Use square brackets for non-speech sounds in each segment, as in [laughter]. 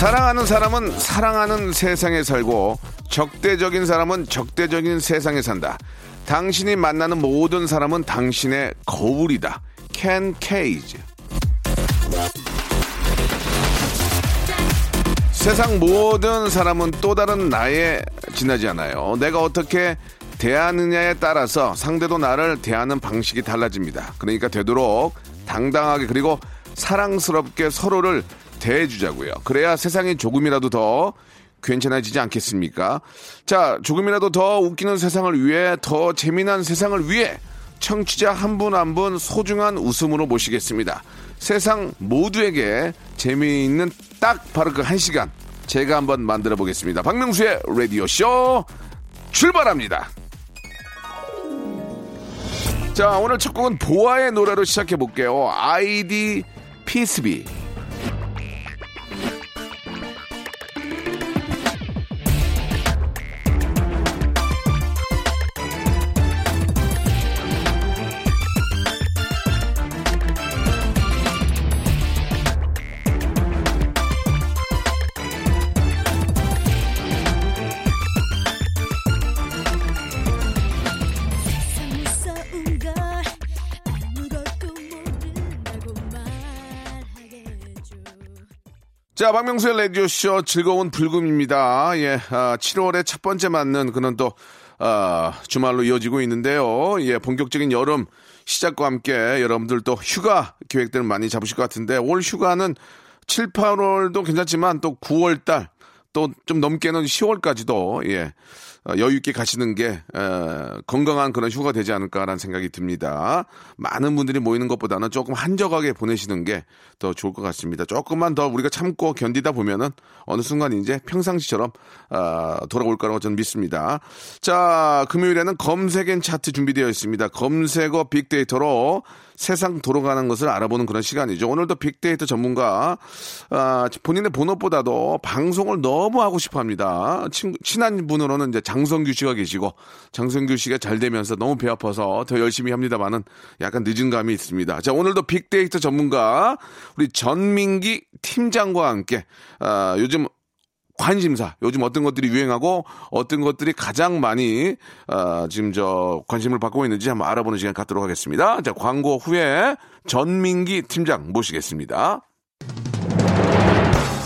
사랑하는 사람은 사랑하는 세상에 살고 적대적인 사람은 적대적인 세상에 산다. 당신이 만나는 모든 사람은 당신의 거울이다. 켄 케이지. 세상 모든 사람은 또 다른 나에 지나지 않아요. 내가 어떻게 대하느냐에 따라서 상대도 나를 대하는 방식이 달라집니다. 그러니까 되도록 당당하게 그리고 사랑스럽게 서로를 대해주자고요. 그래야 세상이 조금이라도 더 괜찮아지지 않겠습니까? 자, 조금이라도 더 웃기는 세상을 위해 더 재미난 세상을 위해 청취자 한 분 한 분 소중한 웃음으로 모시겠습니다. 세상 모두에게 재미있는 딱 바로 그 한 시간 제가 한번 만들어 보겠습니다. 박명수의 라디오 쇼 출발합니다. 자, 오늘 첫 곡은 보아의 노래로 시작해 볼게요. 아이디 피스비. 자, 박명수의 라디오쇼 즐거운 불금입니다. 예, 아, 7월에 첫 번째 맞는 그런 또, 아, 주말로 이어지고 있는데요. 예, 본격적인 여름 시작과 함께 여러분들 또 휴가 계획들 많이 잡으실 것 같은데 올 휴가는 7, 8월도 괜찮지만 또 9월 달, 또 좀 넘게는 10월까지도, 예, 어, 여유 있게 가시는 게 에, 건강한 그런 휴가 되지 않을까라는 생각이 듭니다. 많은 분들이 모이는 것보다는 조금 한적하게 보내시는 게 더 좋을 것 같습니다. 조금만 더 우리가 참고 견디다 보면은 어느 순간 이제 평상시처럼 아, 돌아올 거라고 저는 믿습니다. 자, 금요일에는 검색엔 차트 준비되어 있습니다. 검색어 빅데이터로 세상 돌아가는 것을 알아보는 그런 시간이죠. 오늘도 빅데이터 전문가 아, 본인의 본업보다도 방송을 너무 하고 싶어 합니다. 친, 친한 분으로는 이제 장성규 씨가 계시고 장성규 씨가 잘 되면서 너무 배 아파서 더 열심히 합니다만은 약간 늦은 감이 있습니다. 자 오늘도 빅데이터 전문가 우리 전민기 팀장과 함께 아, 요즘 관심사 요즘 어떤 것들이 유행하고 어떤 것들이 가장 많이 아, 지금 저 관심을 받고 있는지 한번 알아보는 시간 갖도록 하겠습니다. 자 광고 후에 전민기 팀장 모시겠습니다.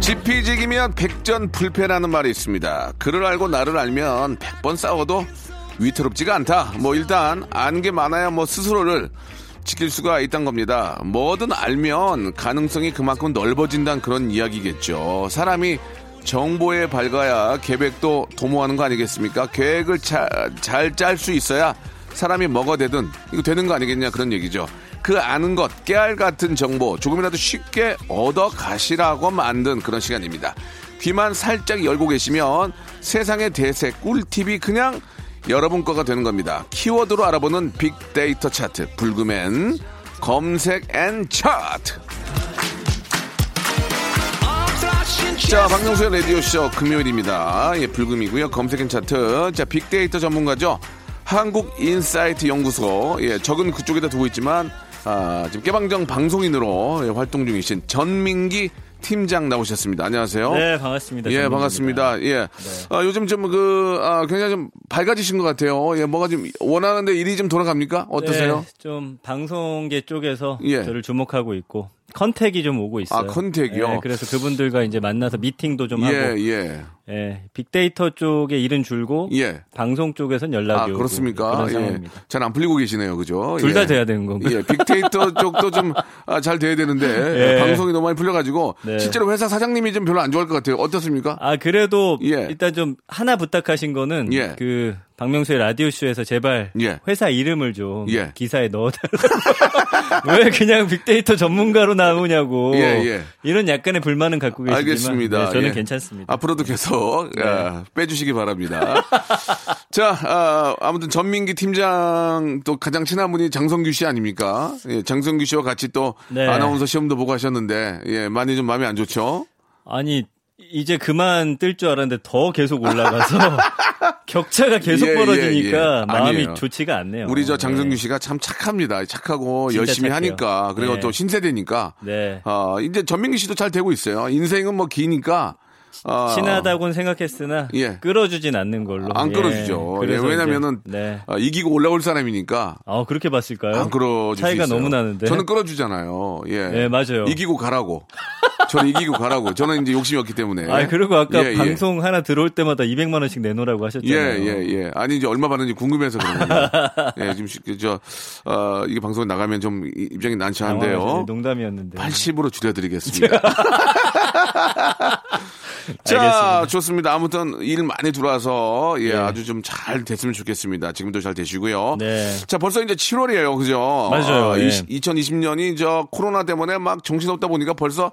지피지기면 백전불패라는 말이 있습니다. 그를 알고 나를 알면 백 번 싸워도 위태롭지가 않다. 뭐 일단 안게 많아야 뭐 스스로를 지킬 수가 있다는 겁니다. 뭐든 알면 가능성이 그만큼 넓어진다는 그런 이야기겠죠. 사람이 정보에 밝아야 계획도 도모하는 거 아니겠습니까? 계획을 잘 짤 수 있어야 사람이 되든 이거 되는 거 아니겠냐 그런 얘기죠. 그 아는 것, 깨알 같은 정보 조금이라도 쉽게 얻어 가시라고 만든 그런 시간입니다. 귀만 살짝 열고 계시면 세상의 대세 꿀팁이 그냥 여러분 거가 되는 겁니다. 키워드로 알아보는 빅데이터 차트 불금엔 검색 and 차트. 자, 박명수의 라디오쇼 금요일입니다. 예, 불금이고요. 검색 and 차트. 자, 빅데이터 전문가죠. 한국인사이트 연구소. 예, 적은 그쪽에다 두고 있지만 아, 지금 깨방정 방송인으로 예, 활동 중이신 전민기 팀장 나오셨습니다. 안녕하세요. 네, 반갑습니다. 예, 반갑습니다. 예. 네. 아, 요즘 좀 그, 아, 굉장히 좀 밝아지신 것 같아요. 예, 뭐가 좀 원하는데 일이 좀 돌아갑니까? 어떠세요? 네, 좀 방송계 쪽에서 예. 저를 주목하고 있고 컨택이 좀 오고 있어요. 아, 컨택이요? 예, 그래서 그분들과 이제 만나서 미팅도 좀 하고. 예, 예. 예, 빅데이터 쪽에 일은 줄고 예. 방송 쪽에선 연락이 아, 그렇습니까? 그런 예. 상황입니다. 잘안 풀리고 계시네요, 그죠? 둘다 예. 돼야 되는 건가요? 예, 빅데이터 [laughs] 쪽도 좀잘 돼야 되는데 예. 방송이 너무 많이 풀려 가지고 네. 실제로 회사 사장님이 좀 별로 안 좋아할 것 같아요. 어떻습니까? 아 그래도 예. 일단 좀 하나 부탁하신 거는 예. 그 박명수의 라디오 쇼에서 제발 예. 회사 이름을 좀 기사에 넣어달라고 [laughs] 왜 그냥 빅데이터 전문가로 나오냐고 이런 약간의 불만은 갖고 계시지만 알겠습니다. 네, 저는 괜찮습니다. 앞으로도 계속 네. 아, 빼주시기 바랍니다. [laughs] 자, 아, 아무튼 전민기 팀장 또 가장 친한 분이 장성규 씨 아닙니까? 예, 장성규 씨와 같이 또 네. 아나운서 시험도 보고 하셨는데 예, 많이 좀 마음이 안 좋죠? 아니 이제 그만 뜰 줄 알았는데 더 계속 올라가서 [laughs] 격차가 계속 예, 벌어지니까 예, 예. 마음이 아니에요. 좋지가 않네요. 우리 저 장성규 네. 씨가 참 착합니다. 착하고 열심히 착해요. 하니까 그리고 네. 또 신세대니까. 네. 어, 이제 전민기 씨도 잘 되고 있어요. 인생은 뭐 기니까 어, 친하다고는 생각했으나 예. 끌어주진 않는 걸로. 안 끌어주죠. 예. 예, 왜냐면은 네. 어, 이기고 올라올 사람이니까. 아 그렇게 봤을까요? 안 끌어 차이가 너무 나는데. 저는 끌어주잖아요. 예. 네 맞아요. 이기고 가라고. 저는 이기고 가라고. 저는 이제 욕심이 없기 때문에. 아 그리고 아까 예, 예. 방송 하나 들어올 때마다 200만 원씩 내놓으라고 하셨잖아요. 예예 예, 예, 아니 이제 얼마 받는지 궁금해서 그런 거예요. [laughs] 예 지금 저 어, 이게 방송에 나가면 좀 입장이 난처한데요. 농담이었는데. 80으로 줄여드리겠습니다. [laughs] [laughs] 자, 알겠습니다. 좋습니다. 아무튼 일 많이 들어와서 예, 네. 아주 좀 잘 됐으면 좋겠습니다. 지금도 잘 되시고요. 네. 자, 벌써 이제 7월이에요. 그죠? 맞아요. 어, 네. 2020년이 저 코로나 때문에 막 정신없다 보니까 벌써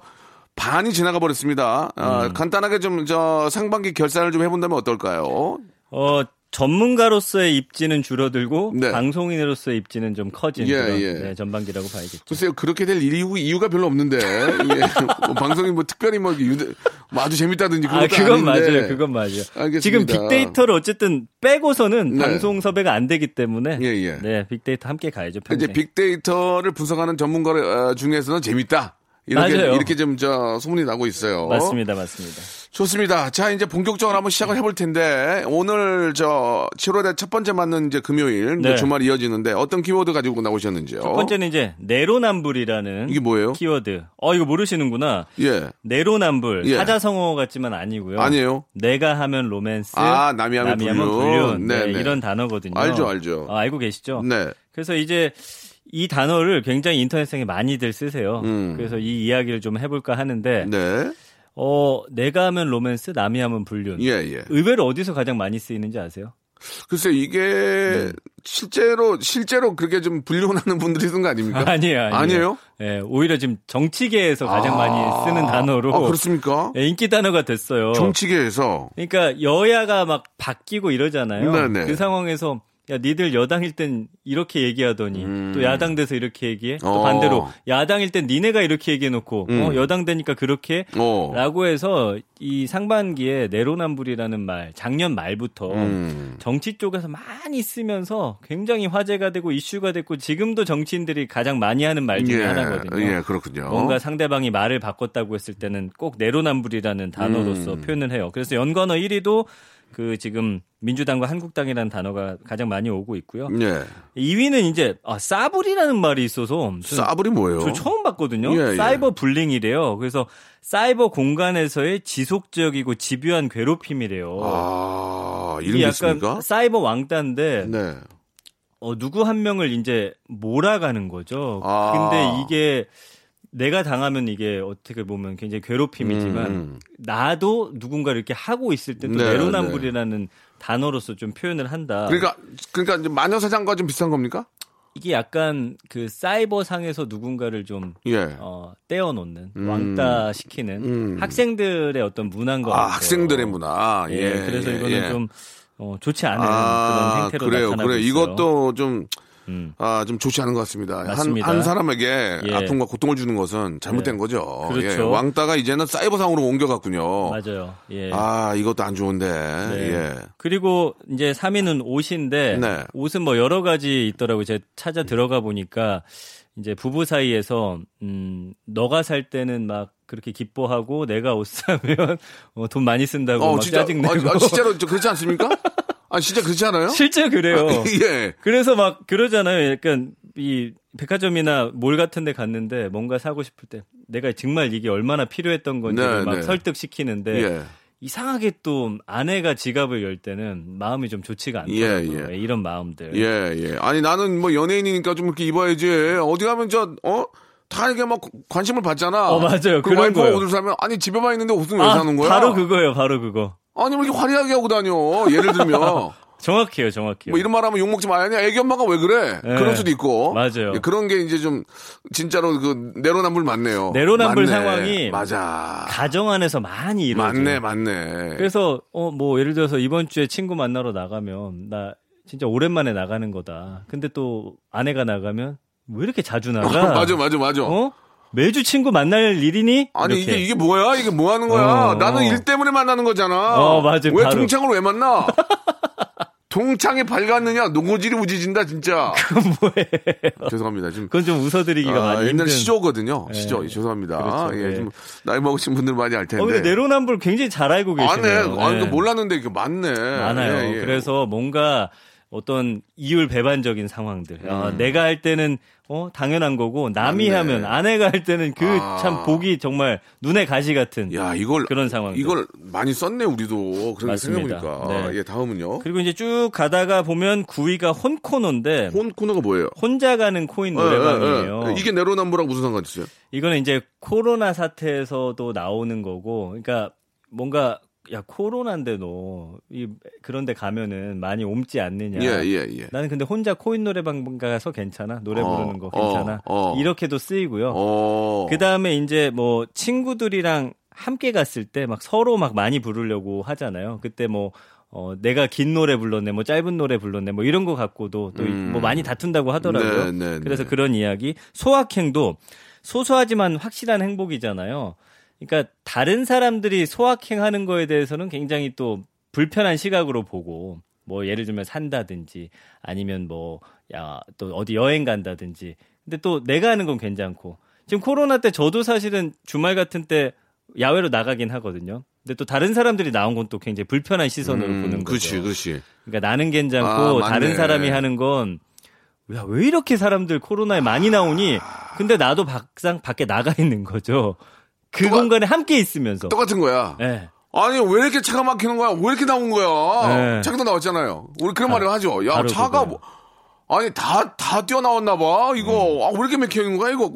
반이 지나가 버렸습니다. 어, 음. 간단하게 좀 저 상반기 결산을 좀 해본다면 어떨까요? 어, 전문가로서의 입지는 줄어들고 네. 방송인으로서의 입지는 좀 커진 예, 그런 예. 네, 전반기라고 봐야겠죠. 글쎄요 그렇게 될 이유 이유가 별로 없는데 예. 뭐 방송이 뭐 특별히 뭐, 유대, 뭐 아주 재밌다든지 그런 아, 그건 아닌데. 맞아요, 그건 맞아요. 알겠습니다. 지금 빅데이터를 어쨌든 빼고서는 네. 방송 섭외가 안 되기 때문에 예, 예. 네 빅데이터 함께 가야죠. 평생. 이제 빅데이터를 분석하는 전문가 어, 중에서는 재밌다. 이렇게 맞아요. 이렇게 좀 저 소문이 나고 있어요. 맞습니다, 맞습니다. 좋습니다. 자, 이제 본격적으로 한번 시작을 해볼 텐데, 오늘 저 7월에 첫 번째 맞는 이제 금요일, 네. 주말 이어지는데, 어떤 키워드 가지고 나오셨는지요? 첫 번째는 이제, 내로남불이라는. 이게 뭐예요? 키워드. 어, 이거 모르시는구나. 예. 내로남불. 예. 사자성어 같지만 아니고요. 아니에요. 내가 하면 로맨스. 아, 남이 하면 남이 불륜. 하면 불륜. 네, 네, 이런 단어거든요. 알죠, 알죠. 아, 알고 계시죠? 네. 그래서 이제, 이 단어를 굉장히 인터넷상에 많이들 쓰세요. 음. 그래서 이 이야기를 좀 해볼까 하는데, 네. 어, 내가 하면 로맨스, 남이 하면 불륜. 예, 예. 의외로 어디서 가장 많이 쓰이는지 아세요? 글쎄 이게 네. 실제로 실제로 그렇게 좀 불륜하는 분들이 쓰는 거 아닙니까? [laughs] 아니에요, 아니에요. 아니에요? 예, 오히려 지금 정치계에서 가장 아~ 많이 쓰는 단어로. 아, 그렇습니까? 예, 인기 단어가 됐어요. 정치계에서. 그러니까 여야가 막 바뀌고 이러잖아요. 네네. 그 상황에서 야, 니들 여당일 땐 이렇게 얘기하더니 음. 또 야당 돼서 이렇게 얘기해. 또 어. 반대로 야당일 땐 니네가 이렇게 얘기해 놓고 음. 어, 여당 되니까 그렇게 어. 라고 해서 이 상반기에 내로남불이라는 말 작년 말부터 음. 정치 쪽에서 많이 쓰면서 굉장히 화제가 되고 이슈가 됐고 지금도 정치인들이 가장 많이 하는 말 중에 예. 하나거든요. 예, 그렇군요. 뭔가 상대방이 말을 바꿨다고 했을 때는 꼭 내로남불이라는 단어로서 음. 표현을 해요. 그래서 연관어 1위도 그 지금 민주당과 한국당이라는 단어가 가장 많이 오고 있고요. 예. 2위는 이제 아, 싸불이라는 말이 있어서 싸불이 뭐예요? 저 처음 봤거든요. 예, 예. 사이버 불링이래요. 그래서 사이버 공간에서의 지속적이고 집요한 괴롭힘이래요. 아, 이런 게 약간 있습니까? 사이버 왕따인데 네. 어, 누구 한 명을 이제 몰아가는 거죠. 아. 근데 이게 내가 당하면 이게 어떻게 보면 굉장히 괴롭힘이지만 음. 나도 누군가를 이렇게 하고 있을 때도 네, 내로남불이라는 네. 단어로서 좀 표현을 한다. 그러니까 그러니까 마녀 사장과 좀 비슷한 겁니까? 이게 약간 그 사이버 상에서 누군가를 좀 예. 어, 떼어놓는 음. 왕따 시키는 음. 학생들의 어떤 문화인 것 아, 같아요. 학생들의 문화. 예. 예 그래서 이거는 예. 좀 어, 좋지 않은 아, 그런 행태로 그래요, 나타나고 그래요. 있어요. 이것도 좀 음. 아, 좀 좋지 않은 것 같습니다. 한, 한 사람에게 예. 아픔과 고통을 주는 것은 잘못된 예. 거죠. 예. 그렇죠. 예. 왕따가 이제는 사이버상으로 옮겨갔군요. 맞아요. 예. 아, 이것도 안 좋은데. 네. 예. 그리고 이제 3위는 옷인데 네. 옷은 뭐 여러 가지 있더라고요. 제가 찾아 들어가 보니까 이제 부부 사이에서 음, 너가 살 때는 막 그렇게 기뻐하고 내가 옷 사면 어, [laughs] 돈 많이 쓴다고 어, 막 짜증내고. 아, 아, 진짜로 그렇지 않습니까? [laughs] 아, 진짜 그렇지 않아요? 실제 그래요. 아, [laughs] 예. 그래서 막 그러잖아요. 약간 이 백화점이나 몰 같은 데 갔는데 뭔가 사고 싶을 때 내가 정말 이게 얼마나 필요했던 건지 네, 막 네. 설득시키는데 예. 이상하게 또 아내가 지갑을 열 때는 마음이 좀 좋지가 않더라고요. 예, 예. 이런 마음들. 예, 예. 아니 나는 뭐 연예인이니까 좀 이렇게 입어야지. 어디 가면 저 어? 다 이게 막 관심을 받잖아. 어, 맞아요. 그 와이프가 옷을 사면 아니 집에만 있는데 왜 아, 사는 거야? 바로 그거예요. 바로 그거. 아니 왜 이렇게 화려하게 하고 다녀? 예를 들면 [laughs] 정확해요, 정확해요. 뭐 이런 말 하면 욕 먹지 마야 애기 엄마가 왜 그래? 네. 그럴 수도 있고. 맞아요. 예, 그런 게 이제 좀, 진짜로 그, 내로남불 맞네요. 내로남불 맞네. 상황이. 맞아. 가정 안에서 많이 이루어져요. 맞네, 맞네. 그래서, 어, 뭐, 예를 들어서 이번 주에 친구 만나러 나가면, 나 진짜 오랜만에 나가는 거다. 근데 또 아내가 나가면, 왜 이렇게 자주 나가? [laughs] 맞아, 맞아, 맞아. 어? 매주 친구 만날 일이니? 아니 이렇게. 이게 이게 뭐야? 이게 뭐 하는 거야? 어, 나는 일 때문에 만나는 거잖아. 어, 맞아. 왜 바로. 동창을 왜 만나? [laughs] 동창이 밝았느냐? 노고질이 우지진다 진짜. [laughs] 그건 뭐예요? 죄송합니다. 지금 그건 좀 웃어드리기가 아, 많이 옛날 힘든... 시조거든요. 네. 시조. 죄송합니다. 그렇죠. 예, 네. 좀 나이 먹으신 분들 많이 알 텐데. 어, 근데 내로남불 굉장히 잘 알고 계시네요. 안 해. 아니, 네. 몰랐는데 이게 맞네. 많아요. 예, 예. 그래서 뭔가 어떤 이율 배반적인 상황들. 아, 음. 아, 내가 할 때는 어 당연한 거고 남이 맞네. 하면 아내가 할 때는 그참 아. 보기 정말 눈에 가시 같은 야 이걸 그런 상황 이걸 많이 썼네 우리도 그렇게 생각해보니까 네. 예 다음은요 그리고 이제 쭉 가다가 보면 9위가 혼코노인데 혼코노가 뭐예요 혼자 가는 코인 네, 노래방이에요 네, 네. 이게 내로남부랑 무슨 상관 있어요 이거는 이제 코로나 사태에서도 나오는 거고 그러니까 뭔가 야 코로나인데 너이 그런데 가면은 많이 옮지 않느냐. 예, 예, 예. 나는 근데 혼자 코인 노래방 가서 괜찮아. 노래 어, 부르는 거 괜찮아. 어, 어. 이렇게도 쓰이고요. 어. 그 다음에 이제 뭐 친구들이랑 함께 갔을 때 막 서로 막 많이 부르려고 하잖아요. 그때 뭐 어, 내가 긴 노래 불렀네, 뭐 짧은 노래 불렀네, 뭐 이런 거 갖고도 또뭐 음. 많이 다툰다고 하더라고요. 네, 네, 그래서 네. 그런 이야기. 소확행도 소소하지만 확실한 행복이잖아요. 그러니까 다른 사람들이 소확행하는 거에 대해서는 굉장히 또 불편한 시각으로 보고 뭐 예를 들면 산다든지 아니면 뭐 야 또 어디 여행 간다든지 근데 또 내가 하는 건 괜찮고 지금 코로나 때 저도 사실은 주말 같은 때 야외로 나가긴 하거든요. 근데 또 다른 사람들이 나온 건 또 굉장히 불편한 시선으로 음, 보는 거죠. 그렇지, 그렇지. 그러니까 나는 괜찮고 아, 다른 사람이 하는 건 야, 왜 이렇게 사람들 코로나에 많이 나오니? 근데 나도 밖상 밖에 나가 있는 거죠. 그 똑같, 공간에 함께 있으면서. 똑같은 거야. 네. 아니, 왜 이렇게 차가 막히는 거야? 왜 이렇게 나온 거야? 네. 차도 나왔잖아요. 우리 그런 아, 말을 하죠. 야, 차가 뭐, 아니, 다, 다 뛰어나왔나 봐. 이거, 음. 아, 왜 이렇게 막히는 거야? 이거.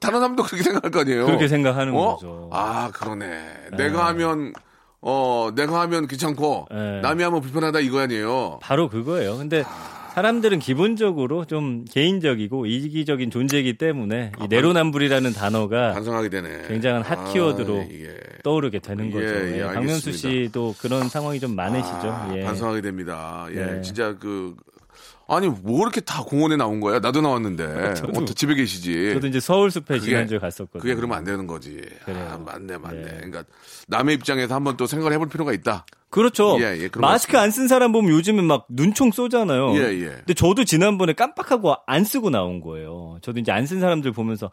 다른 사람도 그렇게 생각할 거 아니에요? 그렇게 생각하는 어? 거죠. 아, 그러네. 네. 내가 하면, 어, 내가 하면 귀찮고, 네. 남이 하면 불편하다 이거 아니에요? 바로 그거예요. 근데, 아... 사람들은 기본적으로 좀 개인적이고 이기적인 존재이기 때문에 아, 이 내로남불이라는 단어가 반성하게 되네. 굉장한 핫 키워드로 아, 예. 떠오르게 되는 예, 거죠. 예, 예, 박명수 씨도 그런 상황이 좀 많으시죠. 아, 예. 반성하게 됩니다. 예, 네. 진짜 그 아니 뭐 이렇게 다 공원에 나온 거야? 나도 나왔는데 저도, 어, 집에 계시지. 저도 이제 서울 숲에 지난주에 갔었거든요. 그게 그러면 안 되는 거지. 그래요. 아, 맞네, 맞네. 네. 그러니까 남의 입장에서 한번 또 생각을 해볼 필요가 있다. 그렇죠. 예, 예, 마스크 안 쓴 사람 보면 요즘은 막 눈총 쏘잖아요. 예, 예. 근데 저도 지난번에 깜빡하고 안 쓰고 나온 거예요. 저도 이제 안 쓴 사람들 보면서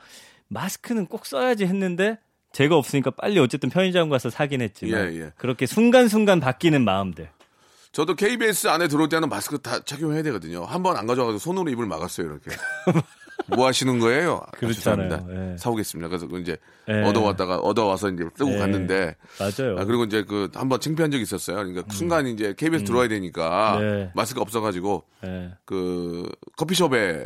마스크는 꼭 써야지 했는데 제가 없으니까 빨리 어쨌든 편의점 가서 사긴 했지만 예, 예. 그렇게 순간순간 바뀌는 마음들. 저도 KBS 안에 들어올 때는 마스크 다 착용해야 되거든요. 한 번 안 가져가서 손으로 입을 막았어요, 이렇게. [laughs] 뭐 하시는 거예요? 아, 그렇잖아요. 예. 사오겠습니다. 그래서 그 이제 예. 얻어왔다가 얻어와서 이제 쓰고 예. 갔는데 맞아요. 아, 그리고 이제 그 한번 창피한 적이 있었어요. 그러니까 순간 이제 KBS 들어와야 되니까 음. 네. 마스크 없어가지고 예. 그 커피숍에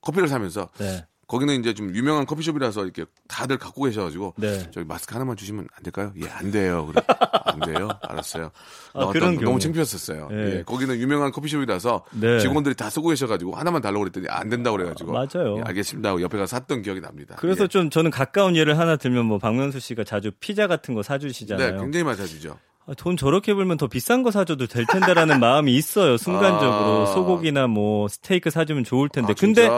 커피를 사면서 네. 거기는 이제 좀 유명한 커피숍이라서 이렇게 다들 갖고 계셔가지고 네. 저기 마스크 하나만 주시면 안 될까요? 예, 안 돼요. 그래. 안 돼요. 알았어요. 아, 그런 너무. 창피했었어요. 예. 예, 거기는 유명한 커피숍이라서 네. 직원들이 다 쓰고 계셔가지고 하나만 달라고 그랬더니 안 된다고 그래가지고 맞아요. 예, 알겠습니다. 하고 옆에 가서 샀던 기억이 납니다. 그래서 예. 좀 저는 가까운 예를 하나 들면 뭐 박명수 씨가 자주 피자 같은 거 사주시잖아요. 네, 굉장히 많이 사주죠. 아, 돈 저렇게 벌면 더 비싼 거 사줘도 될 텐데라는 [laughs] 마음이 있어요. 순간적으로 아. 소고기나 뭐 스테이크 사주면 좋을 텐데. 아, 근데?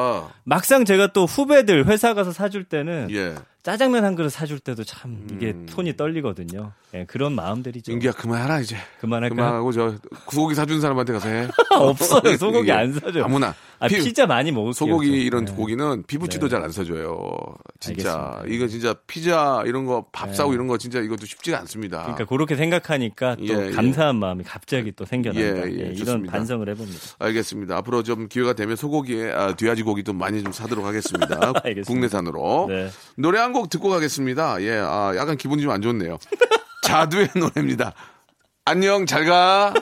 막상 제가 또 후배들 회사 가서 사줄 때는 예. 짜장면 한 그릇 사줄 때도 참 이게 음. 톤이 떨리거든요. 예, 그런 마음들이죠. 인기야 그만하라 이제. 그만할까요? 그만하고 저 소고기 사준 사람한테 가서 해. [laughs] 없어요. 소고기 예. 안 사줘요. 아무나. 아, 피- 피자 많이 먹을게요. 소고기 저. 이런 네. 고기는 피부치도 네. 잘안 사줘요. 진짜 알겠습니다. 이거 진짜 피자 이런 거밥 네. 사고 이런 거 진짜 이것도 쉽지가 않습니다. 그러니까 그렇게 생각하니까 또 예, 예. 감사한 마음이 갑자기 또 생겨난다. 예, 예, 예, 이런 좋습니다. 반성을 해봅니다. 알겠습니다. 앞으로 좀 기회가 되면 소고기에 아, 돼지 고기도 많이 좀 사도록 하겠습니다. [laughs] 국내산으로 네. 노래 한곡 듣고 가겠습니다. 예, 아, 약간 기분이 좀 안 좋네요. [laughs] 자두의 노래입니다. 안녕, 잘 가.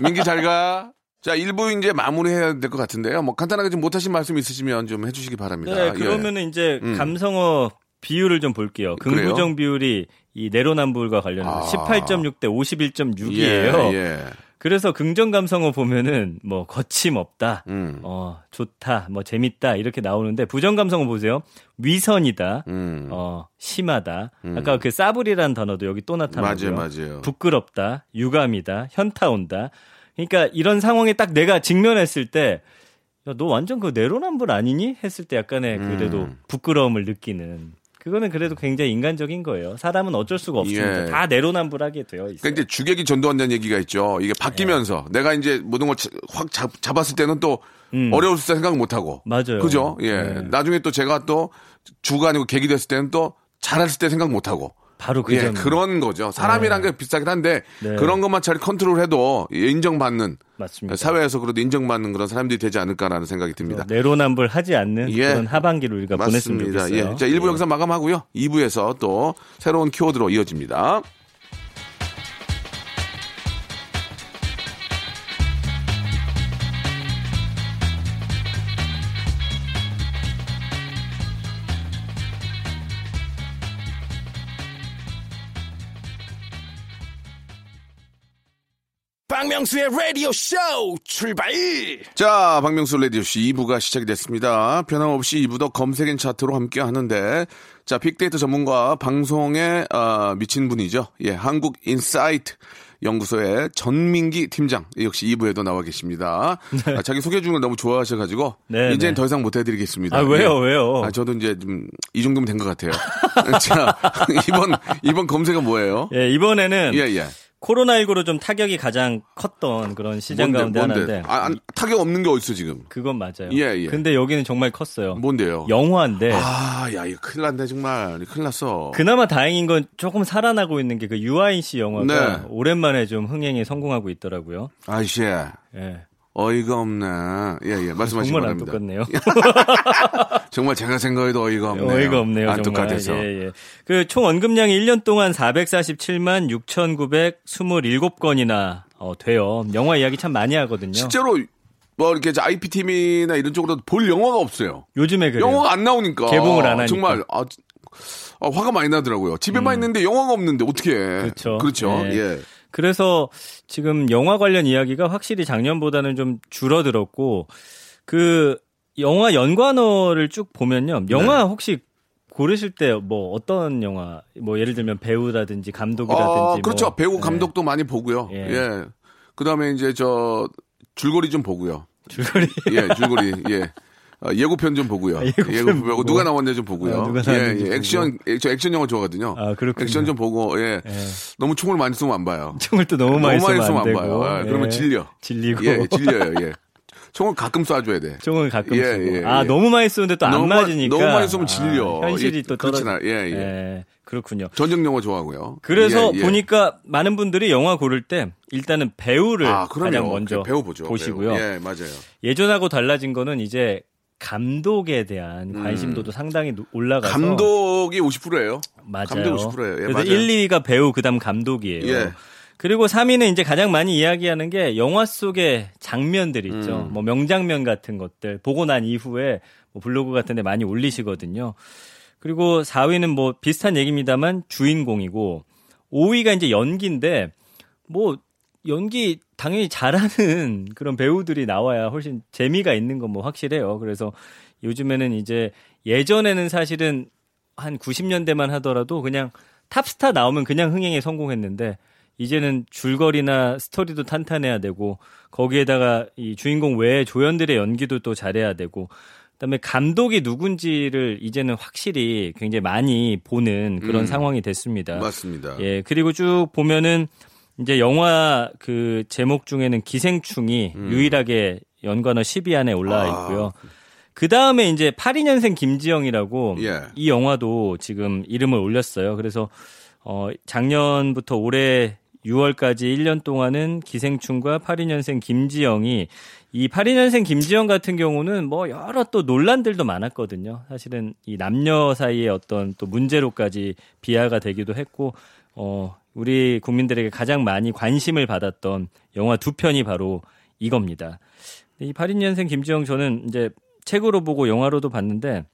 민기 잘 가. 자, 1부 이제 마무리해야 될 것 같은데요. 뭐 간단하게 좀 못하신 말씀 있으시면 좀 해주시기 바랍니다. 네, 예. 그러면은 이제 음. 감성어 비율을 좀 볼게요. 그래요? 긍부정 비율이 이 내로남불과 관련해서 아. 18.6 대 51.6이에요. 예, 예. 그래서 긍정 감성어 보면은 뭐 거침없다, 음. 어 좋다, 뭐 재밌다 이렇게 나오는데 부정 감성어 보세요. 위선이다, 음. 어 심하다. 아까 그 싸불이라는 단어도 여기 또 나타나고요. 맞아요, 맞아요. 부끄럽다, 유감이다, 현타 온다. 그러니까 이런 상황에 딱 내가 직면했을 때, 야, 너 완전 그 내로남불 아니니? 했을 때 약간의 그래도 음. 부끄러움을 느끼는. 그거는 그래도 굉장히 인간적인 거예요. 사람은 어쩔 수가 없습니다. 예. 다 내로남불하게 되어 있어요. 그러니까 이제 주객이 전도한다는 얘기가 있죠. 이게 바뀌면서 내가 이제 모든 걸 확 잡았을 때는 또 음. 어려웠을 때 생각 못 하고. 맞아요. 그죠? 예. 네. 나중에 또 제가 또 주가 아니고 계기 됐을 때는 또 잘했을 때 생각 못 하고. 바로 그 예, 점. 그런 거죠. 사람이란 게 비슷하긴 한데 네. 그런 것만 잘 컨트롤해도 인정받는 맞습니다. 사회에서 그래도 인정받는 그런 사람들이 되지 않을까라는 생각이 듭니다. 내로남불 하지 않는 예. 그런 하반기를 우리가 보냈으면 맞습니다. 좋겠어요. 예. 자, 1부 영상 마감하고요. 2부에서 또 새로운 키워드로 이어집니다. 박명수의 라디오 쇼 출발! 자, 박명수 라디오쇼 2부가 시작이 됐습니다. 변함없이 2부도 검색N차트로 함께 하는데, 자, 빅데이터 전문가 방송에 아, 미친 분이죠. 예, 한국 인사이트 연구소의 전민기 팀장 역시 2부에도 나와 계십니다. 아, 자기 소개 중을 너무 좋아하셔가지고 네, 이제는 네. 더 이상 못 해드리겠습니다. 아, 왜요, 예. 왜요? 아, 저도 이제 좀 이 정도면 된 것 같아요. [laughs] 자, [laughs] 이번 이번 검색은 뭐예요? 예, 이번에는 예, 예. 코로나19로 좀 타격이 가장 컸던 그런 시장 가운데 하나인데 아, 안- 타격 없는 게 어딨어 지금? 그건 맞아요. 예, 예. 근데 여기는 정말 컸어요. 뭔데요? 영화인데 아, 야, 이거 큰일 났네, 정말. 큰일 났어. 그나마 다행인 건 조금 살아나고 있는 게 그 유아인 씨 영화가 네. 오랜만에 좀 흥행에 성공하고 있더라고요. 아이씨, 예. 어이가 없네. 예, 예, 말씀하시기 정말 안 바랍니다. 똑같네요. [laughs] 정말 제가 생각해도 어이가 없네요. 어이가 없네요. 안 정말. 똑같아서. 예, 예. 그 총 언급량이 1년 동안 447만 6,927건이나 어, 돼요. 영화 이야기 참 많이 하거든요. 실제로, 뭐, 이렇게 IPTV나 이런 쪽으로 볼 영화가 없어요. 요즘에 그래요. 영화가 안 나오니까. 개봉을 안 하니까. 정말, 아, 아, 화가 많이 나더라고요. 집에만 있는데 영화가 없는데 어떻게 해. 음. 그렇죠. 그렇죠. 예. 예. 그래서 지금 영화 관련 이야기가 확실히 작년보다는 좀 줄어들었고 그 영화 연관어를 쭉 보면요. 영화 네. 혹시 고르실 때 뭐 어떤 영화 뭐 예를 들면 배우라든지 감독이라든지 아, 그렇죠. 뭐, 배우 예, 감독도 많이 보고요. 예. 예. 그 다음에 이제 저, 줄거리 좀 보고요. 줄거리 예, 줄거리. 예. 어, 예고편 좀 보고요. 아, 예고편 예고편 보고 보고. 누가 나왔는지 좀 보고요. 아, 누가 예, 예, 액션, 예, 저 액션 영화 좋아하거든요. 아, 그렇군요. 액션 좀 보고, 예. 예. 너무 총을 많이 쏘면 안 봐요. [laughs] 총을 또 너무 많이 많이 쏘면 안 봐요. 예, 그러면 질려. 질리고 예, 질려요, 예. 총을 가끔 쏴줘야 돼. 총을 가끔 예, 쏘고 예, 아 예. 너무 많이 쏘는데 또 안 맞으니까 너무 많이 쏘면 질려. 아, 현실이 예, 또 그렇진 떨어 않아요. 예, 예. 그렇군요. 전쟁 영화 좋아하고요. 그래서 예, 예. 보니까 많은 분들이 영화 고를 때 일단은 배우를 아. 가장 먼저 배우 보죠. 보시고요. 배우. 예, 맞아요. 예전하고 달라진 거는 이제 감독에 대한 관심도도 음. 상당히 올라가서 감독이 50%예요. 맞아요. 감독이 50%예요. 예, 그래서 맞아요. 1, 2위가 배우 그다음 감독이에요. 예. 그리고 3위는 이제 가장 많이 이야기하는 게 영화 속의 장면들 있죠. 음. 뭐 명장면 같은 것들 보고 난 이후에 뭐 블로그 같은 데 많이 올리시거든요. 그리고 4위는 뭐 비슷한 얘기입니다만 주인공이고 5위가 이제 연기인데 뭐 연기 당연히 잘하는 [laughs] 그런 배우들이 나와야 훨씬 재미가 있는 건 뭐 확실해요. 그래서 요즘에는 이제 예전에는 사실은 한 90년대만 하더라도 그냥 탑스타 나오면 그냥 흥행에 성공했는데 이제는 줄거리나 스토리도 탄탄해야 되고 거기에다가 이 주인공 외에 조연들의 연기도 또 잘해야 되고 그다음에 감독이 누군지를 이제는 확실히 굉장히 많이 보는 그런 음, 상황이 됐습니다. 맞습니다. 예, 그리고 쭉 보면은 이제 영화 그 제목 중에는 기생충이 음. 유일하게 연관어 10위 안에 올라와 아. 있고요. 아. 그 다음에 이제 82년생 김지영이라고 예. 이 영화도 지금 이름을 올렸어요. 그래서 어 작년부터 올해 6월까지 1년 동안은 기생충과 82년생 김지영이 이 82년생 김지영 같은 경우는 뭐 여러 또 논란들도 많았거든요. 사실은 이 남녀 사이의 어떤 또 문제로까지 비하가 되기도 했고 어 우리 국민들에게 가장 많이 관심을 받았던 영화 두 편이 바로 이겁니다. 이 82년생 김지영 저는 이제 책으로 보고 영화로도 봤는데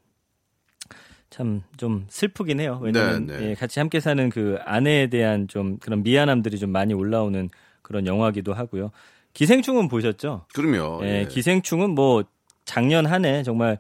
참 좀 슬프긴 해요. 왜냐면 네, 네. 예, 같이 함께 사는 그 아내에 대한 좀 그런 미안함들이 좀 많이 올라오는 그런 영화기도 하고요. 기생충은 보셨죠? 그럼요. 예, 예. 기생충은 뭐 작년 한 해 정말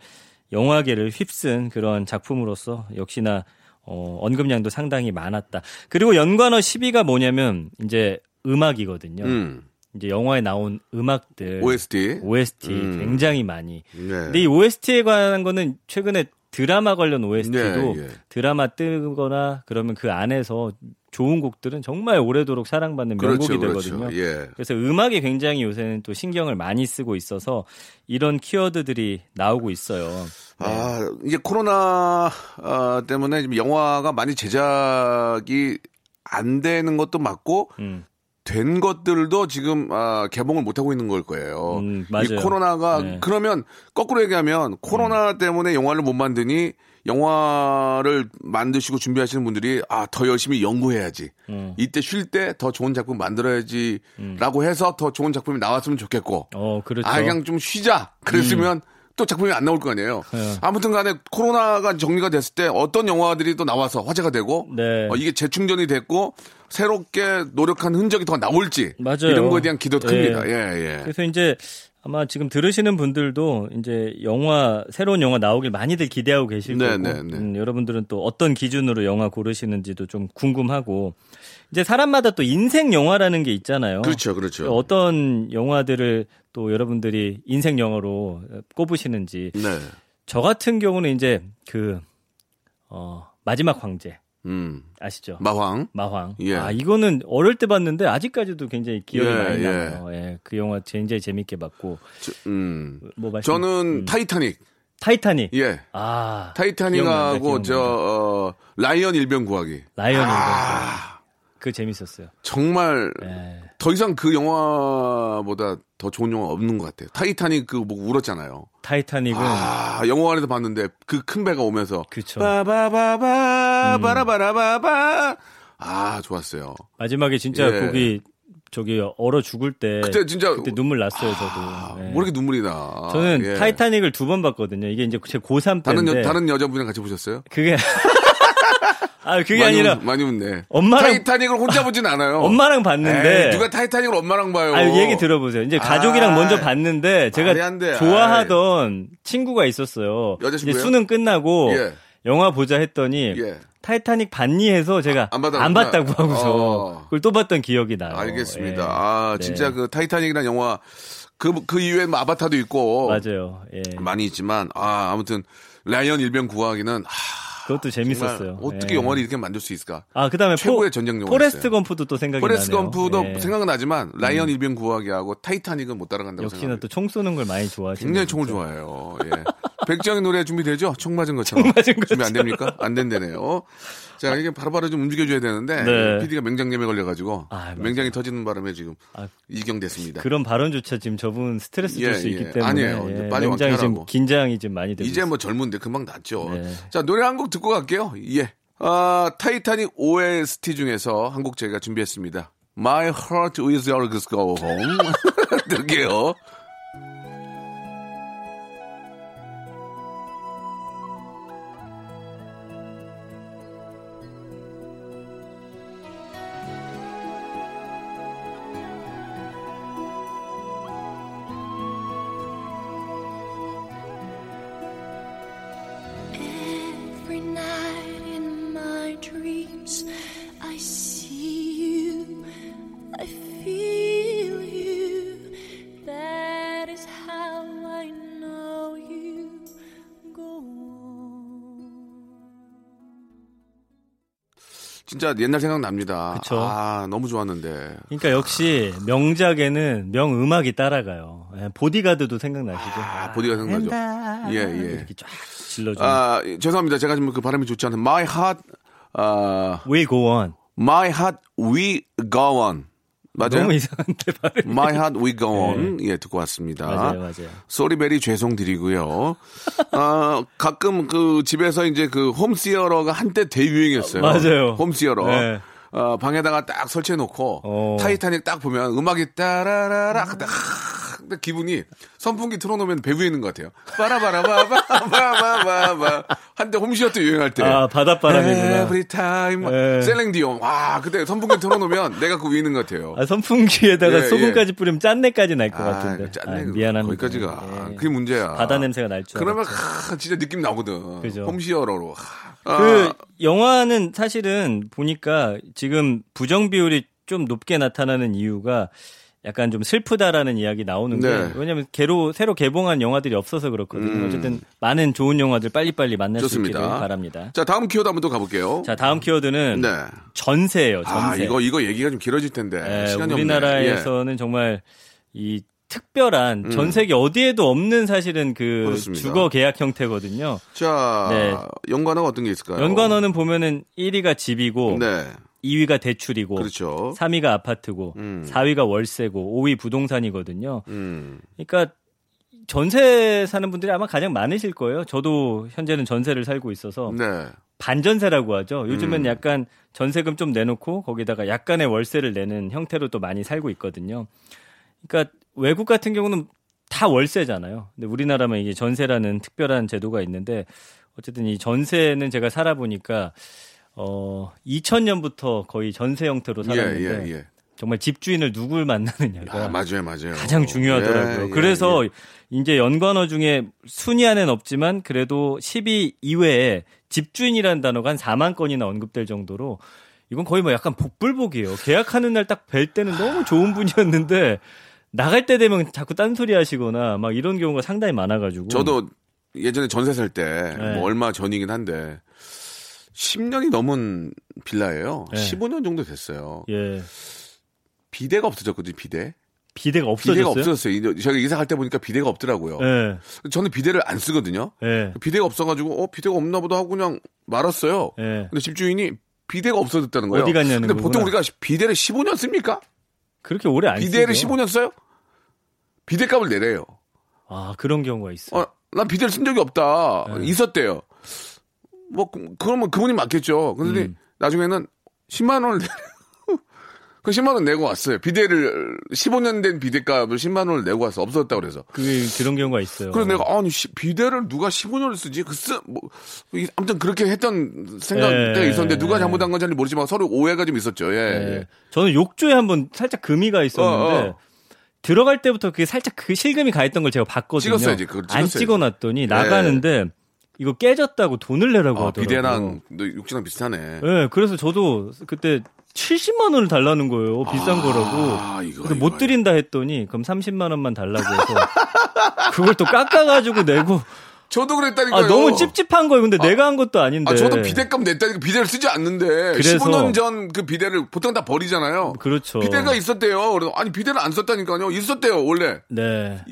영화계를 휩쓴 그런 작품으로서 역시나 어, 언급량도 상당히 많았다. 그리고 연관어 10위가 뭐냐면 이제 음악이거든요. 음. 이제 영화에 나온 음악들 OST OST 음. 굉장히 많이. 네. 근데 이 OST에 관한 거는 최근에 드라마 관련 OST도 네, 예. 드라마 뜨거나 그러면 그 안에서 좋은 곡들은 정말 오래도록 사랑받는 명곡이 그렇죠, 되거든요. 그렇죠. 예. 그래서 음악이 굉장히 요새는 또 신경을 많이 쓰고 있어서 이런 키워드들이 나오고 있어요. 네. 아, 이게 코로나 아, 때문에 영화가 많이 제작이 안 되는 것도 맞고 음. 된 것들도 지금 아, 개봉을 못 하고 있는 걸 거예요. 음, 이 코로나가 네. 그러면 거꾸로 얘기하면 코로나 음. 때문에 영화를 못 만드니 영화를 만드시고 준비하시는 분들이 아 더 열심히 연구해야지. 음. 이때 쉴 때 더 좋은 작품 만들어야지라고 음. 해서 더 좋은 작품이 나왔으면 좋겠고. 어, 그렇죠. 아 그냥 좀 쉬자. 그랬으면 음. 또 작품이 안 나올 거 아니에요. 네. 아무튼 간에 코로나가 정리가 됐을 때 어떤 영화들이 또 나와서 화제가 되고 네. 어, 이게 재충전이 됐고 새롭게 노력한 흔적이 더 나올지 맞아요. 이런 거에 대한 기도도 예. 큽니다. 예, 예. 그래서 이제 아마 지금 들으시는 분들도 이제 영화 새로운 영화 나오길 많이들 기대하고 계실 네, 거고 네, 네. 음, 여러분들은 또 어떤 기준으로 영화 고르시는지도 좀 궁금하고 이제 사람마다 또 인생 영화라는 게 있잖아요. 그렇죠, 그렇죠. 어떤 영화들을 또 여러분들이 인생 영화로 꼽으시는지. 네. 저 같은 경우는 이제 그 어, 마지막 황제. 음. 아시죠? 마황. 마황. 예. 아, 이거는 어릴 때 봤는데 아직까지도 굉장히 기억이 예, 많이 예. 나요. 예. 그 영화 굉장히 재밌게 봤고. 저, 음. 뭐 말씀? 저는 음. 타이타닉. 타이타닉. 예. 아. 타이타닉하고 저 어, 라이언 일병 구하기. 라이언 아. 일병 구하기. 그 재밌었어요. 정말 네. 더 이상 그 영화보다 더 좋은 영화 없는 것 같아요. 타이타닉 그 뭐 울었잖아요. 타이타닉은 아 영화관에서 봤는데 그 큰 배가 오면서 그쵸. 바바바바 음. 바라바라바바 아 좋았어요. 마지막에 진짜 예. 거기 저기 얼어 죽을 때 그때 진짜 그때 눈물 났어요 저도. 아, 네. 뭐 이렇게 눈물이 나. 저는 예. 타이타닉을 두 번 봤거든요. 이게 이제 제 고3 때인데 다른 여, 다른 여자분이랑 같이 보셨어요? 그게 [laughs] 아, 그게 많이 아니라. 웃, 많이 웃네. 엄마랑. 타이타닉을 혼자 보진 않아요. [laughs] 엄마랑 봤는데. 에이, 누가 타이타닉을 엄마랑 봐요. 아, 얘기 들어보세요. 이제 가족이랑 아, 먼저 봤는데, 제가 좋아하던 아이. 친구가 있었어요. 여자친구요? 이제 수능 끝나고, 예. 영화 보자 했더니, 예. 타이타닉 봤니 해서 제가 안, 안 봤다고 하고서 어. 그걸 또 봤던 기억이 나요. 알겠습니다. 예. 아, 진짜 네. 그 타이타닉이라는 영화 그, 그 이후에 뭐 아바타도 있고. 맞아요. 예. 많이 있지만, 아, 아무튼, 라이언 일병 구하기는, 하, 그것도 재밌었어요. 어떻게 예. 영화를 이렇게 만들 수 있을까? 아, 그다음에 최고의 전쟁 영화. 포레스트 검프도 또 생각이 포레스트 나네요. 포레스트 검프도 예. 생각은 나지만 라이언 음. 일병 구하기하고 타이타닉은 못 따라간다고 역시나 또 총 쏘는 걸 많이 좋아하시는 굉장히 총을 좋아해요. 예. [laughs] 백지영 노래 준비되죠? 총 맞은 것처럼. 총 맞은 준비 안 됩니까? 안 된다네요. 자, 이게 바로 바로 좀 움직여줘야 되는데, 네. PD가 맹장염에 걸려가지고, 아. 맹장이 터지는 바람에 지금 아, 이경됐습니다. 그런 발언조차 지금 저분 스트레스 예, 줄수 예. 있기 때문에 아니에요. 예, 빨리 굉장히 좀. 긴장이 좀 많이 되고 이제. 뭐 젊은데 금방 낫죠. 네. 자, 노래 한 곡 듣고 갈게요. 예. 아, 타이타닉 OST 중에서 한 곡 저희가 준비했습니다. My heart is yours go home. [laughs] 들게요. 진짜 옛날 생각 납니다. 그쵸. 아, 너무 좋았는데. 그러니까 역시 명작에는 명음악이 따라가요. 예, 보디가드도 생각나시죠? 아, 보디가 생각나죠. 예, 예. 이렇게 쫙 질러주는. 아, 죄송합니다. 제가 지금 그 발음이 좋지 않은 My heart, 아, We go on. My heart we go on. 맞아요? 너무 이상한데 [laughs] 발음이. My heart we go on. 예, 듣고 왔습니다. 맞아요, 맞아요. 소리베리 죄송드리고요. 아, 가끔 그 집에서 이제 그 홈시어러가 한때 대유행이었어요. 맞아요. 홈시어러. 네. 어, 방에다가 딱 설치해 놓고 어. 타이타닉 딱 보면 음악이 따라라라 근 데 근데 기분이 선풍기 틀어놓으면 배 위에 있는 것 같아요. 빠라바라바바바바바 한때 홈시어터 유행할 때. 아, 바닷바람이구나. Every time 네. 셀린디온. 와 그때 선풍기 틀어놓으면 내가 그 위에 있는 것 같아요. 아, 선풍기에다가 예, 소금까지 뿌리면 짠내까지 날것 아, 같은데. 짠내 아, 미안합니다. 거기까지가 예. 그게 문제야. 바다 냄새가 날 줄. 그러면. 하, 진짜 느낌 나거든. 그죠. 홈시어터로. 하. 그 아, 영화는 사실은 보니까 지금 부정 비율이 좀 높게 나타나는 이유가 약간 좀 슬프다라는 이야기 나오는 게 네. 왜냐면 개로 새로 개봉한 영화들이 없어서 그렇거든요. 음. 어쨌든 많은 좋은 영화들 빨리빨리 만날 좋습니다. 수 있기를 바랍니다. 자 다음 키워드 한번 또 가볼게요. 자 다음 키워드는 네. 전세예요. 전세. 아 이거 이거 얘기가 좀 길어질 텐데 예, 시간이 없네. 예. 우리나라에서는 정말 이 특별한 전 세계 어디에도 없는 사실은 그 음. 그렇습니다. 주거 계약 형태거든요. 자 네. 연관어가 어떤 게 있을까요? 연관어는 보면은 1위가 집이고 네 2위가 대출이고 그렇죠. 3위가 아파트고 음. 4위가 월세고 5위 부동산이거든요. 음. 그러니까 전세 사는 분들이 아마 가장 많으실 거예요. 저도 현재는 전세를 살고 있어서 네. 반전세라고 하죠. 요즘은 음. 약간 전세금 좀 내놓고 거기다가 약간의 월세를 내는 형태로 또 많이 살고 있거든요. 그러니까 외국 같은 경우는 다 월세잖아요. 근데 우리나라만 이게 전세라는 특별한 제도가 있는데 어쨌든 이 전세는 제가 살아보니까 어 2000년부터 거의 전세 형태로 살았는데 예, 예, 예. 정말 집주인을 누굴 만나느냐가 아, 맞아요, 맞아요. 가장 중요하더라고요. 예, 예, 그래서 예. 이제 연관어 중에 순위 안에는 없지만 그래도 10위 이외에 집주인이라는 단어가 한 4만 건이나 언급될 정도로 이건 거의 뭐 약간 복불복이에요. 계약하는 날 딱 뵐 때는 너무 좋은 분이었는데 나갈 때 되면 자꾸 딴소리 하시거나 막 이런 경우가 상당히 많아가지고. 저도 예전에 전세 살 때뭐 네. 얼마 전이긴 한데 10년이 넘은 빌라예요. 네. 15년 정도 됐어요. 예. 비대가 없어졌거든요, 비대. 비대가 비대가 없어졌어요. 없어졌어요. 이제 저희가 이사 갈 때 보니까 비대가 없더라고요. 예. 저는 비대를 안 쓰거든요. 예. 비대가 없어가지고 어 비대가 없나 보다 하고 그냥 말았어요. 예. 근데 집주인이 비대가 없어졌다는 거예요. 어디 갔냐는 근데 보통 거구나. 우리가 비대를 15년 씁니까? 그렇게 오래 안 비대를 쓰죠. 15년 써요? 비대값을 내래요. 아 그런 경우가 있어요. 어, 난 비대를 쓴 적이 없다. 네. 있었대요. 뭐 그- 그러면 그분이 맞겠죠. 근데 음. 나중에는 10만 원을 내- [laughs] 그 10만 원 내고 왔어요. 비대를 15년 된 비대값을 10만 원을 내고 와서 없어졌다 그래서. 그 그런 경우가 있어요. 그래서 내가 아니 시- 비대를 누가 15년을 쓰지? 그쓰뭐 아무튼 그렇게 했던 생각 예. 때가 있었는데 누가 잘못한 건지 모르지만 서로 오해가 좀 있었죠. 예. 예. 예. 저는 욕조에 한번 살짝 금이가 있었는데 어, 어. 들어갈 때부터 그게 살짝 그 실금이 가 있던 걸 제가 봤거든요. 찍었어야지, 안. 찍어놨더니 나가는데 이거 깨졌다고 돈을 내라고 아, 하더라고요. 비대랑 너 육지랑 비슷하네. 예, 그래서 저도 그때 70만 원을 달라는 거예요. 비싼 거라고. 아, 이거, 그래서 이거, 못 드린다 했더니 그럼 30만 원만 달라고 해서 [laughs] 그걸 또 깎아가지고 내고 저도 그랬다니까요. 아 너무 찝찝한 거예요. 근데 내가 한 것도 아닌데. 아, 저도 비대값 냈다니까 비대를 쓰지 않는데 그래서- 15년 전 그 비대를 보통 다 버리잖아요. 그렇죠. 비대가 있었대요. 그래서 아니 비대를 안 썼다니까요. 있었대요 원래. 네.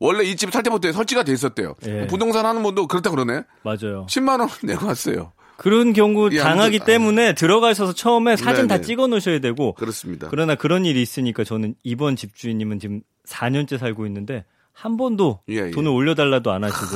원래 이 집 살 때부터 설치가 돼 있었대요. 예. 부동산 하는 분도 그렇다 그러네. 맞아요. 10만 원 내고 왔어요. 그런 경우 예, 당하기 아무튼, 때문에 들어가셔서 처음에 사진 네, 다 네. 찍어 놓으셔야 되고 그렇습니다. 그러나 그런 일이 있으니까 저는 이번 집주인님은 지금 4년째 살고 있는데 한 번도 예, 예. 돈을 올려달라도 안 하시고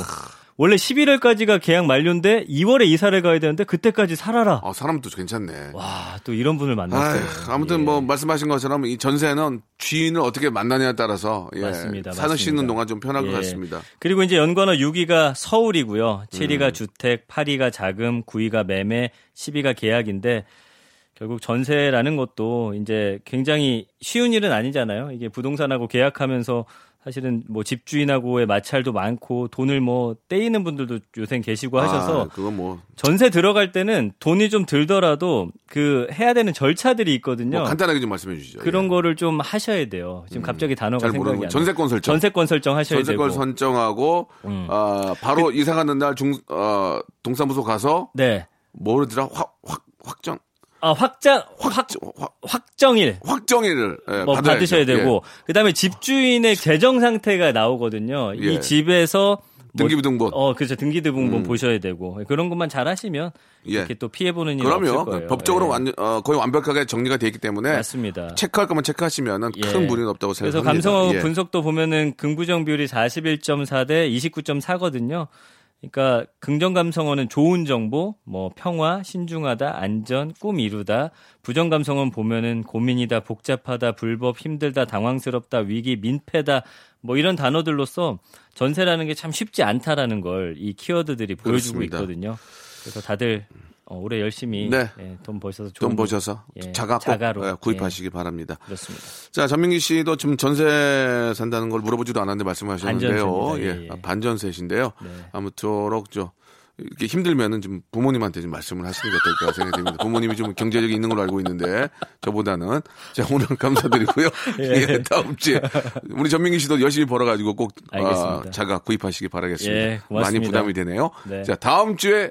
원래 11월까지가 계약 만료인데 2월에 이사를 가야 되는데 그때까지 살아라. 아, 사람도 괜찮네. 와, 또 이런 분을 만났어요. 아휴, 아무튼 예. 뭐 말씀하신 것처럼 이 전세는 주인을 어떻게 만나냐에 따라서 예, 맞습니다. 사는. 동안 좀 편할 것 예. 같습니다. 그리고 이제 연관어 6위가 서울이고요. 7위가 음. 주택, 8위가 자금, 9위가 매매, 10위가 계약인데 결국 전세라는 것도 이제 굉장히 쉬운 일은 아니잖아요. 이게 부동산하고 계약하면서 사실은 뭐 집주인하고의 마찰도 많고 돈을 뭐 떼이는 분들도 요새 계시고 하셔서 아, 그건 뭐, 전세 들어갈 때는 돈이 좀 들더라도 그 해야 되는 절차들이 있거든요. 뭐 간단하게 좀 말씀해 주시죠. 그런 예. 거를 좀 하셔야 돼요. 지금 갑자기 단어가 생각이 거. 안. 전세권 설정. 전세권 설정 하셔야 전세권 되고. 선정하고 음. 아, 바로 이사 가는 날 중, 어, 동사무소 가서 네. 뭐더라 확, 확, 확정, 아, 확장 확 확, 확정일 확정일을 예, 뭐. 받으셔야 되고 예. 그다음에 집주인의 재정 상태가 나오거든요. 예. 이 집에서 뭐- 등기부등본. 어, 그렇죠. 등기부등본 음. 보셔야 되고 그런 것만 잘 하시면 예. 이렇게 또 피해 보는 일이 없을 그럼요. 거예요. 법적으로 예. 완전 어, 거의 완벽하게 정리가 돼 있기 때문에 맞습니다. 체크할 거면 체크하시면은 예. 큰 무리는 없다고 그래서 생각합니다. 감성어 예. 분석도 보면은 긍부정 비율이 41.4 대 29.4거든요. 그러니까 긍정 감성어는 좋은 정보, 뭐 평화, 신중하다, 안전, 꿈 이루다. 부정 감성어는 보면은 고민이다, 복잡하다, 불법, 힘들다, 당황스럽다, 위기, 민폐다. 뭐 이런 단어들로서 전세라는 게 참 쉽지 않다라는 걸 이 키워드들이 보여주고 그렇습니다. 있거든요. 그래서 다들 어, 올해 열심히 네. 예, 돈 버셔서 좋은 돈 버셔서 예, 자가 꼭 자가로 예, 구입하시기 바랍니다. 예, 그렇습니다. 자, 전민기 씨도 지금 전세 산다는 걸 물어보지도 않았는데 말씀하셨는데요. 예, 예, 예. 아, 반전세신데요. 네. 아무쪼록 저 이렇게 힘들면은 좀 부모님한테 좀 말씀을 하시는 게 어떨까 생각이 듭니다. 부모님이 좀 경제력이 있는 걸로 알고 있는데 저보다는 자 오늘 [laughs] 감사드리고요. 예. 다음 주에 우리 전민기 씨도 열심히 벌어가지고 꼭. 아, 자가 구입하시기 바라겠습니다. 많이 부담이 되네요. 네. 자 다음 주에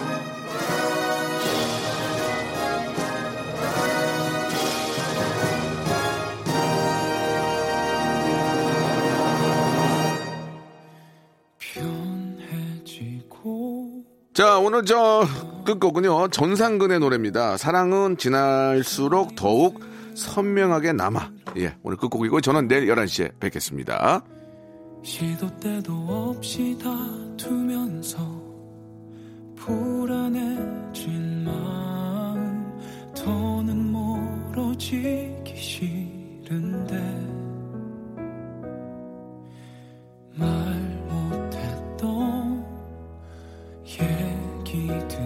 자, 오늘 저 끝곡은요. 전상근의 노래입니다. 사랑은 지날수록 더욱 선명하게 남아. 예, 오늘 끝곡이고 저는 내일 11시에 뵙겠습니다. 시도 때도 없이 다투면서 불안해진 마음 더는 멀어지기 싫은데 말 못했던 얘 기